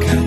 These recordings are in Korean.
가까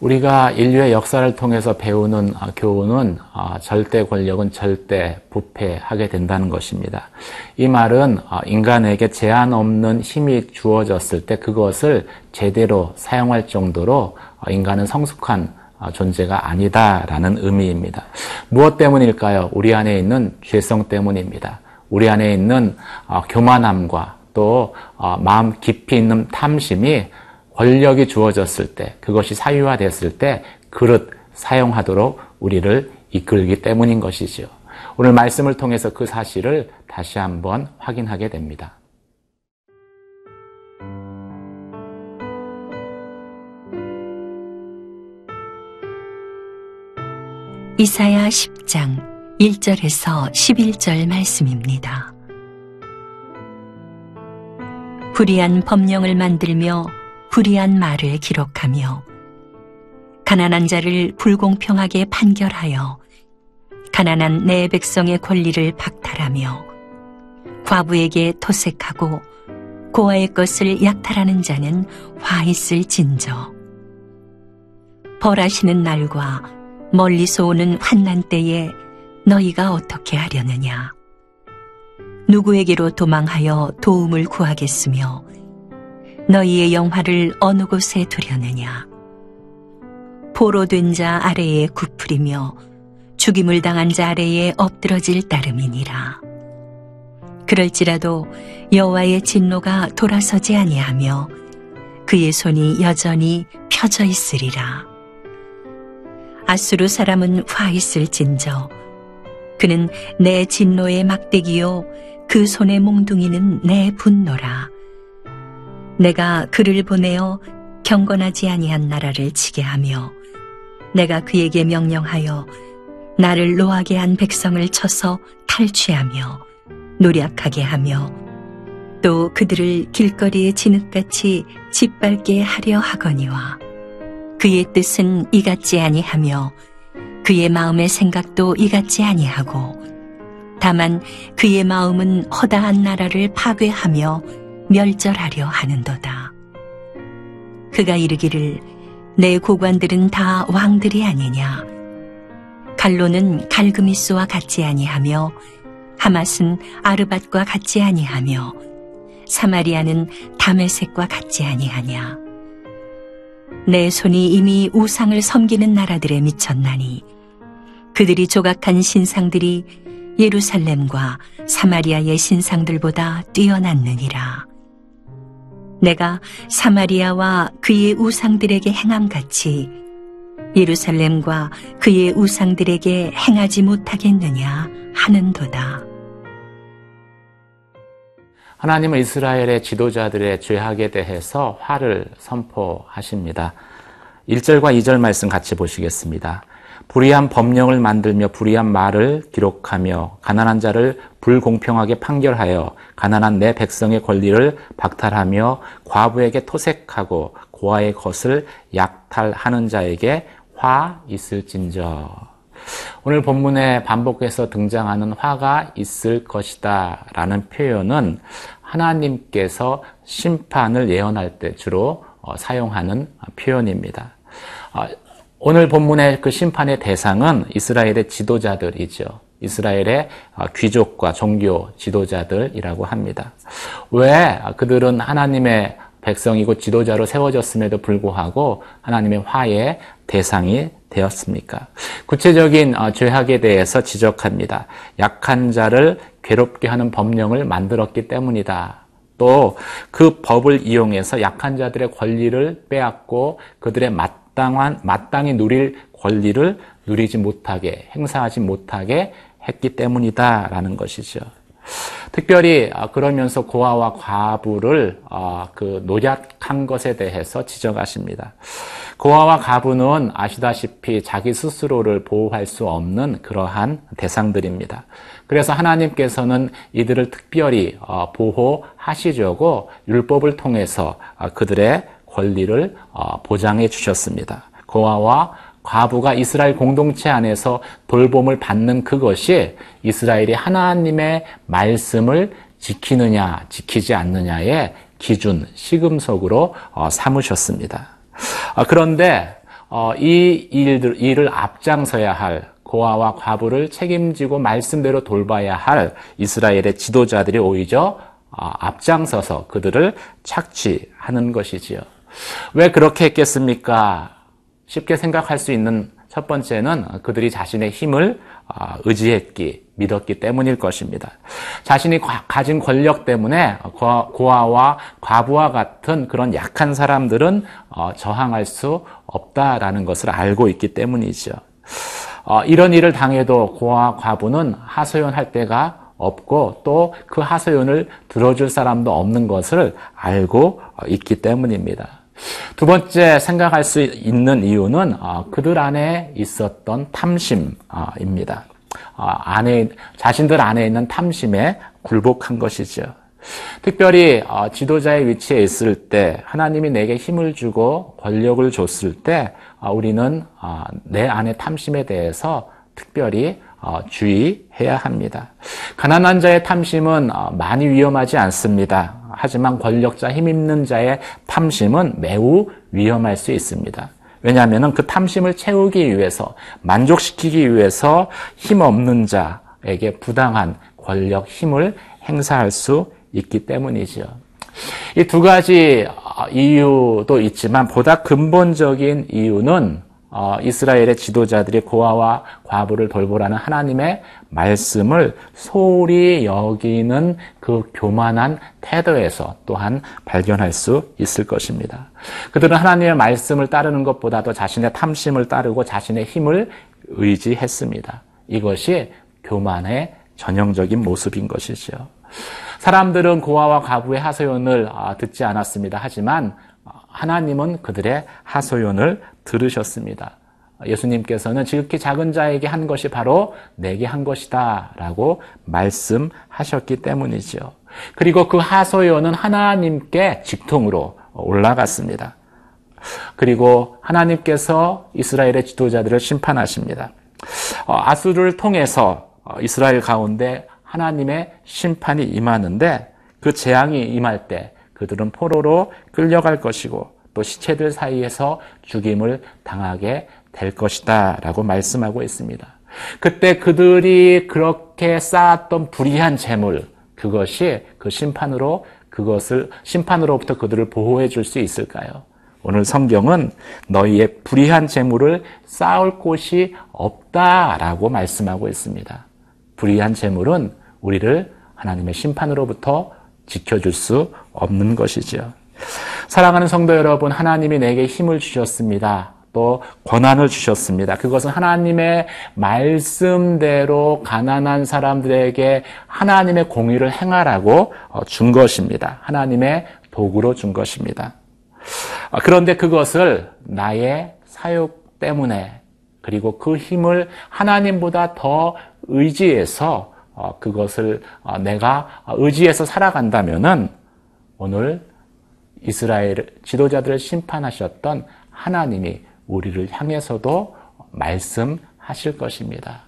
우리가 인류의 역사를 통해서 배우는 아, 교훈은 아, 절대 권력은 절대 부패하게 된다는 것입니다. 이 말은 아, 인간에게 제한 없는 힘이 주어졌을 때 그것을 제대로 사용할 정도로 인간은 성숙한 존재가 아니다라는 의미입니다. 무엇 때문일까요? 우리 안에 있는 죄성 때문입니다. 우리 안에 있는 교만함과 또 마음 깊이 있는 탐심이 권력이 주어졌을 때, 그것이 사유화됐을 때 그릇 사용하도록 우리를 이끌기 때문인 것이지요. 오늘 말씀을 통해서 그 사실을 다시 한번 확인하게 됩니다. 이사야 10장 1절에서 11절 말씀입니다. 불의한 법령을 만들며 불의한 말을 기록하며 가난한 자를 불공평하게 판결하여 가난한 내 백성의 권리를 박탈하며 과부에게 토색하고 고아의 것을 약탈하는 자는 화 있을 진저. 벌하시는 날과 멀리서 오는 환난 때에 너희가 어떻게 하려느냐? 누구에게로 도망하여 도움을 구하겠으며 너희의 영화를 어느 곳에 두려느냐? 포로된 자 아래에 굽으리며 죽임을 당한 자 아래에 엎드러질 따름이니라. 그럴지라도 여호와의 진노가 돌아서지 아니하며 그의 손이 여전히 펴져 있으리라. 아수르 사람은 화 있을진저 그는 내 진노의 막대기요 그 손의 몽둥이는 내 분노라. 내가 그를 보내어 경건하지 아니한 나라를 치게 하며 내가 그에게 명령하여 나를 노하게 한 백성을 쳐서 탈취하며 노력하게 하며 또 그들을 길거리에 진흙같이 짓밟게 하려 하거니와 그의 뜻은 이같지 아니하며 그의 마음의 생각도 이같지 아니하고 다만 그의 마음은 허다한 나라를 파괴하며 멸절하려 하는도다. 그가 이르기를 내 고관들은 다 왕들이 아니냐. 갈로는 갈그미스와 같지 아니하며 하맛은 아르밧과 같지 아니하며 사마리아는 다메색과 같지 아니하냐. 내 손이 이미 우상을 섬기는 나라들에 미쳤나니 그들이 조각한 신상들이 예루살렘과 사마리아의 신상들보다 뛰어났느니라. 내가 사마리아와 그의 우상들에게 행함 같이 예루살렘과 그의 우상들에게 행하지 못하겠느냐 하는도다. 하나님은 이스라엘의 지도자들의 죄악에 대해서 화를 선포하십니다. 1절과 2절 말씀 같이 보시겠습니다. 불의한 법령을 만들며 불의한 말을 기록하며 가난한 자를 불공평하게 판결하여 가난한 내 백성의 권리를 박탈하며 과부에게 토색하고 고아의 것을 약탈하는 자에게 화 있을진저. 오늘 본문에 반복해서 등장하는 화가 있을 것이다 라는 표현은 하나님께서 심판을 예언할 때 주로 어, 사용하는 표현입니다. 어, 오늘 본문의 그 심판의 대상은 이스라엘의 지도자들이죠. 이스라엘의 어, 귀족과 종교 지도자들이라고 합니다. 왜 그들은 하나님의 백성이고 지도자로 세워졌음에도 불구하고 하나님의 화의 대상이 되었습니까? 구체적인 어, 죄악에 대해서 지적합니다. 약한 자를 괴롭게 하는 법령을 만들었기 때문이다. 또 그 법을 이용해서 약한 자들의 권리를 빼앗고 그들의 마땅한 마땅히 누릴 권리를 누리지 못하게 행사하지 못하게 했기 때문이다라는 것이죠. 특별히 아, 그러면서 고아와 과부를 아, 그 노약한 것에 대해서 지적하십니다. 고아와 과부는 아시다시피 자기 스스로를 보호할 수 없는 그러한 대상들입니다. 그래서 하나님께서는 이들을 특별히 어, 보호하시려고 율법을 통해서 아, 그들의 권리를 어, 보장해 주셨습니다. 고아와 과부가 이스라엘 공동체 안에서 돌봄을 받는 그것이 이스라엘이 하나님의 말씀을 지키느냐, 지키지 않느냐의 기준, 시금석으로 어, 삼으셨습니다. 아, 그런데 어, 이 일들, 일을 앞장서야 할 고아와 과부를 책임지고 말씀대로 돌봐야 할 이스라엘의 지도자들이 오히려 아, 앞장서서 그들을 착취하는 것이지요. 왜 그렇게 했겠습니까? 쉽게 생각할 수 있는 첫 번째는 그들이 자신의 힘을 아, 의지했기, 믿었기 때문일 것입니다. 자신이 가진 권력 때문에 고아와 과부와 같은 그런 약한 사람들은 어, 저항할 수 없다라는 것을 알고 있기 때문이죠. 어, 이런 일을 당해도 고아 과부는 하소연할 때가 없고 또 그 하소연을 들어줄 사람도 없는 것을 알고 있기 때문입니다. 두 번째 생각할 수 있는 이유는 어, 그들 안에 있었던 탐심입니다. 어, 안에 자신들 안에 있는 탐심에 굴복한 것이죠. 특별히 지도자의 위치에 있을 때 하나님이 내게 힘을 주고 권력을 줬을 때 우리는 내 안의 탐심에 대해서 특별히 어, 주의해야 합니다. 가난한 자의 탐심은 어, 많이 위험하지 않습니다. 하지만 권력자 힘 있는 자의 탐심은 매우 위험할 수 있습니다. 왜냐하면 그 탐심을 채우기 위해서 만족시키기 위해서 힘 없는 자에게 부당한 권력 힘을 행사할 수 있기 때문이죠. 이두 가지 어, 이유도 있지만 보다 근본적인 이유는 어, 이스라엘의 지도자들이 고아와 과부를 돌보라는 하나님의 말씀을 소홀히 여기는 그 교만한 태도에서 또한 발견할 수 있을 것입니다. 그들은 하나님의 말씀을 따르는 것보다도 자신의 탐심을 따르고 자신의 힘을 의지했습니다. 이것이 교만의 전형적인 모습인 것이죠. 사람들은 고아와 과부의 하소연을 아, 듣지 않았습니다. 하지만 하나님은 그들의 하소연을 들으셨습니다. 예수님께서는 지극히 작은 자에게 한 것이 바로 내게 한 것이다 라고 말씀하셨기 때문이죠. 그리고 그 하소연은 하나님께 직통으로 올라갔습니다. 그리고 하나님께서 이스라엘의 지도자들을 심판하십니다. 어, 아수를 통해서 이스라엘 가운데 하나님의 심판이 임하는데 그 재앙이 임할 때 그들은 포로로 끌려갈 것이고 또 시체들 사이에서 죽임을 당하게 될 것이다 라고 말씀하고 있습니다. 그때 그들이 그렇게 쌓았던 불의한 재물, 그것이 그 심판으로, 그것을, 심판으로부터 그들을 보호해 줄 수 있을까요? 오늘 성경은 너희의 불의한 재물을 쌓을 곳이 없다라고 말씀하고 있습니다. 불의한 재물은 우리를 하나님의 심판으로부터 지켜줄 수 없는 것이죠. 사랑하는 성도 여러분, 하나님이 내게 힘을 주셨습니다. 또 권한을 주셨습니다. 그것은 하나님의 말씀대로 가난한 사람들에게 하나님의 공의를 행하라고 어, 준 것입니다. 하나님의 도구로 준 것입니다. 어, 그런데 그것을 나의 사역 때문에 그리고 그 힘을 하나님보다 더 의지해서 어, 그것을 내가 의지해서 살아간다면은 오늘 이스라엘 지도자들을 심판하셨던 하나님이 우리를 향해서도 말씀하실 것입니다.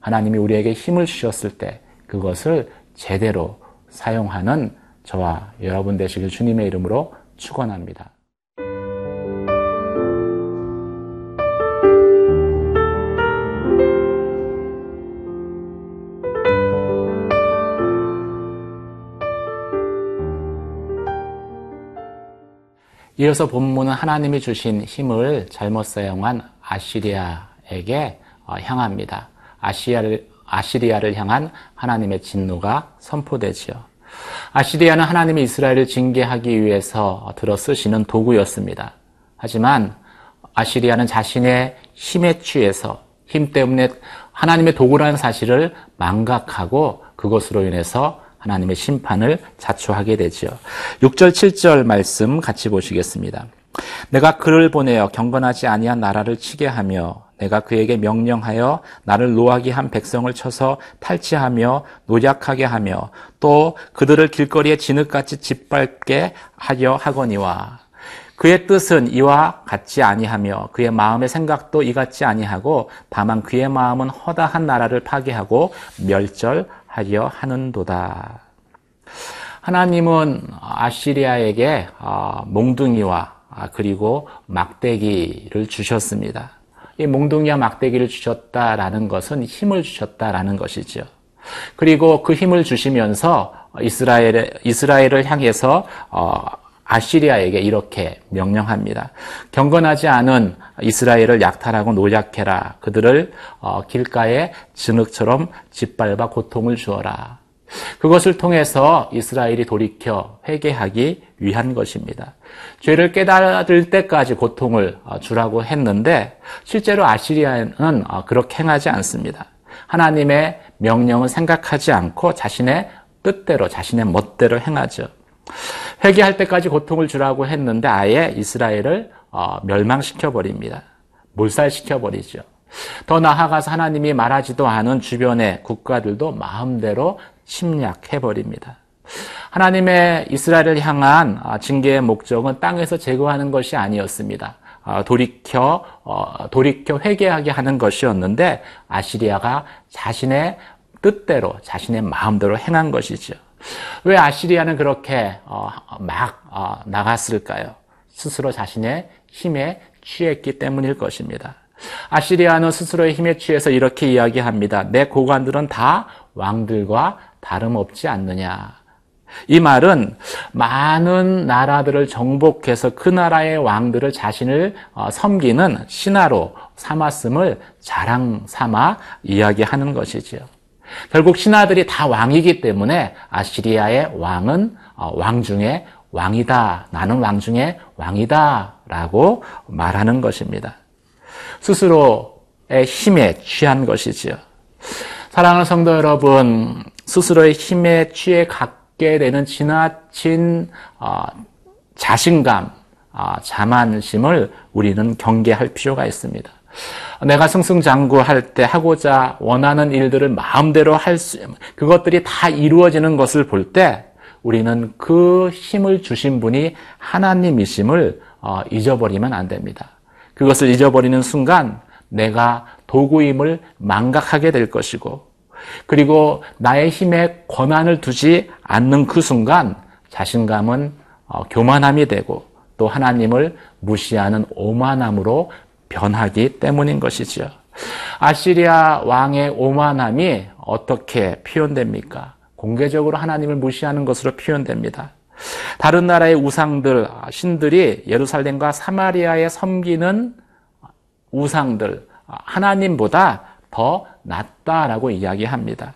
하나님이 우리에게 힘을 주셨을 때 그것을 제대로 사용하는 저와 여러분 되시길 주님의 이름으로 축원합니다. 이어서 본문은 하나님이 주신 힘을 잘못 사용한 아시리아에게 어, 향합니다. 아시리아를, 아시리아를 향한 하나님의 진노가 선포되지요. 아시리아는 하나님이 이스라엘을 징계하기 위해서 들어 쓰시는 도구였습니다. 하지만 아시리아는 자신의 힘에 취해서 힘 때문에 하나님의 도구라는 사실을 망각하고 그것으로 인해서 하나님의 심판을 자초하게 되지요. 6절 7절 말씀 같이 보시겠습니다. 내가 그를 보내어 경건하지 아니한 나라를 치게 하며 내가 그에게 명령하여 나를 노하게 한 백성을 쳐서 탈취하며 노략하게 하며 또 그들을 길거리에 진흙같이 짓밟게 하려 하거니와 그의 뜻은 이와 같지 아니하며 그의 마음의 생각도 이같지 아니하고 다만 그의 마음은 허다한 나라를 파괴하고 멸절 하려 하는도다. 하나님은 아시리아에게 아, 몽둥이와 아, 그리고 막대기를 주셨습니다. 이 몽둥이와 막대기를 주셨다라는 것은 힘을 주셨다라는 것이죠. 그리고 그 힘을 주시면서 이스라엘 이스라엘을 향해서 어, 아시리아에게 이렇게 명령합니다. 경건하지 않은 이스라엘을 약탈하고 노약해라. 그들을 어, 길가에 진흙처럼 짓밟아 고통을 주어라. 그것을 통해서 이스라엘이 돌이켜 회개하기 위한 것입니다. 죄를 깨달을 때까지 고통을 어, 주라고 했는데 실제로 아시리아는 어, 그렇게 행하지 않습니다. 하나님의 명령을 생각하지 않고 자신의 뜻대로 자신의 멋대로 행하죠. 회개할 때까지 고통을 주라고 했는데 아예 이스라엘을 어, 멸망시켜 버립니다. 몰살시켜 버리죠. 더 나아가서 하나님이 말하지도 않은 주변의 국가들도 마음대로 침략해 버립니다. 하나님의 이스라엘을 향한 아, 징계의 목적은 땅에서 제거하는 것이 아니었습니다. 아, 돌이켜 어, 돌이켜 회개하게 하는 것이었는데 아시리아가 자신의 뜻대로 자신의 마음대로 행한 것이죠. 왜 아시리아는 그렇게 어, 막 어, 나갔을까요? 스스로 자신의 힘에 취했기 때문일 것입니다. 아시리아는 스스로의 힘에 취해서 이렇게 이야기합니다. 내 고관들은 다 왕들과 다름없지 않느냐. 이 말은 많은 나라들을 정복해서 그 나라의 왕들을 자신을 어, 섬기는 신하로 삼았음을 자랑 삼아 이야기하는 것이지요. 결국 신하들이 다 왕이기 때문에 아시리아의 왕은 어, 왕 중에 왕이다. 나는 왕 중에 왕이다. 라고 말하는 것입니다. 스스로의 힘에 취한 것이지요. 사랑하는 성도 여러분, 스스로의 힘에 취해 갖게 되는 지나친 어, 자신감, 어, 자만심을 우리는 경계할 필요가 있습니다. 내가 승승장구할 때 하고자 원하는 일들을 마음대로 할 수, 그것들이 다 이루어지는 것을 볼 때 우리는 그 힘을 주신 분이 하나님이심을 어, 잊어버리면 안 됩니다. 그것을 잊어버리는 순간 내가 도구임을 망각하게 될 것이고 그리고 나의 힘에 권한을 두지 않는 그 순간 자신감은 어, 교만함이 되고 또 하나님을 무시하는 오만함으로 변하기 때문인 것이죠. 아시리아 왕의 오만함이 어떻게 표현됩니까? 공개적으로 하나님을 무시하는 것으로 표현됩니다. 다른 나라의 우상들, 신들이 예루살렘과 사마리아에 섬기는 우상들, 하나님보다 더 낫다라고 이야기합니다.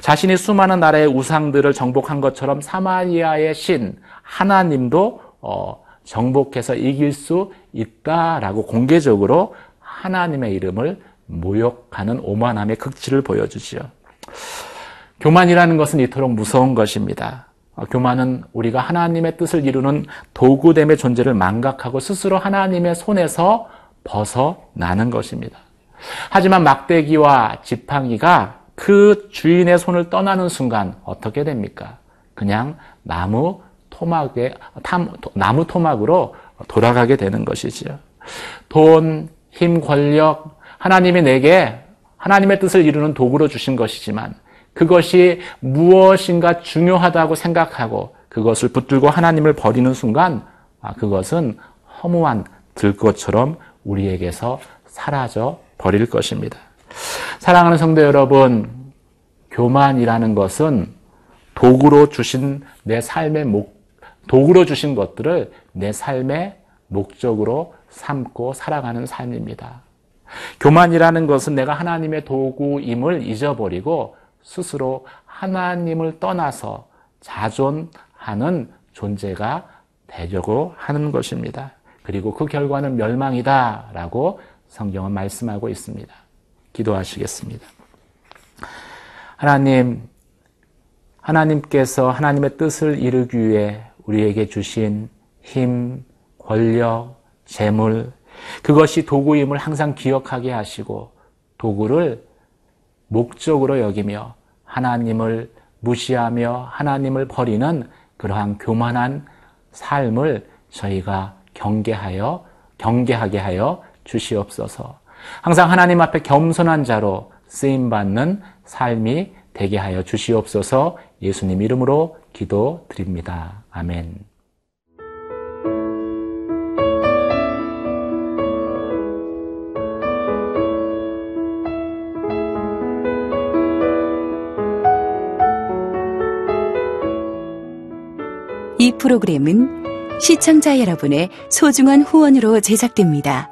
자신이 수많은 나라의 우상들을 정복한 것처럼 사마리아의 신, 하나님도 어, 정복해서 이길 수 있다라고 공개적으로 하나님의 이름을 모욕하는 오만함의 극치를 보여주지요. 교만이라는 것은 이토록 무서운 것입니다. 어, 교만은 우리가 하나님의 뜻을 이루는 도구됨의 존재를 망각하고 스스로 하나님의 손에서 벗어나는 것입니다. 하지만 막대기와 지팡이가 그 주인의 손을 떠나는 순간 어떻게 됩니까? 그냥 나무 토막에 나무 토막으로 돌아가게 되는 것이지요. 돈, 힘, 권력, 하나님이 내게 하나님의 뜻을 이루는 도구로 주신 것이지만 그것이 무엇인가 중요하다고 생각하고 그것을 붙들고 하나님을 버리는 순간 아, 그것은 허무한 들것처럼 우리에게서 사라져 버릴 것입니다. 사랑하는 성도 여러분, 교만이라는 것은 도구로 주신 내 삶의 목, 도구로 주신 것들을 내 삶의 목적으로 삼고 살아가는 삶입니다. 교만이라는 것은 내가 하나님의 도구임을 잊어버리고 스스로 하나님을 떠나서 자존하는 존재가 되려고 하는 것입니다. 그리고 그 결과는 멸망이다 라고 성경은 말씀하고 있습니다. 기도하시겠습니다. 하나님, 하나님께서 하나님의 뜻을 이루기 위해 우리에게 주신 힘, 권력, 재물, 그것이 도구임을 항상 기억하게 하시고 도구를 목적으로 여기며 하나님을 무시하며 하나님을 버리는 그러한 교만한 삶을 저희가 경계하여 경계하게 하여 주시옵소서. 항상 하나님 앞에 겸손한 자로 쓰임 받는 삶이 되게 하여 주시옵소서. 예수님 이름으로 기도드립니다. 아멘. 이 프로그램은 시청자 여러분의 소중한 후원으로 제작됩니다.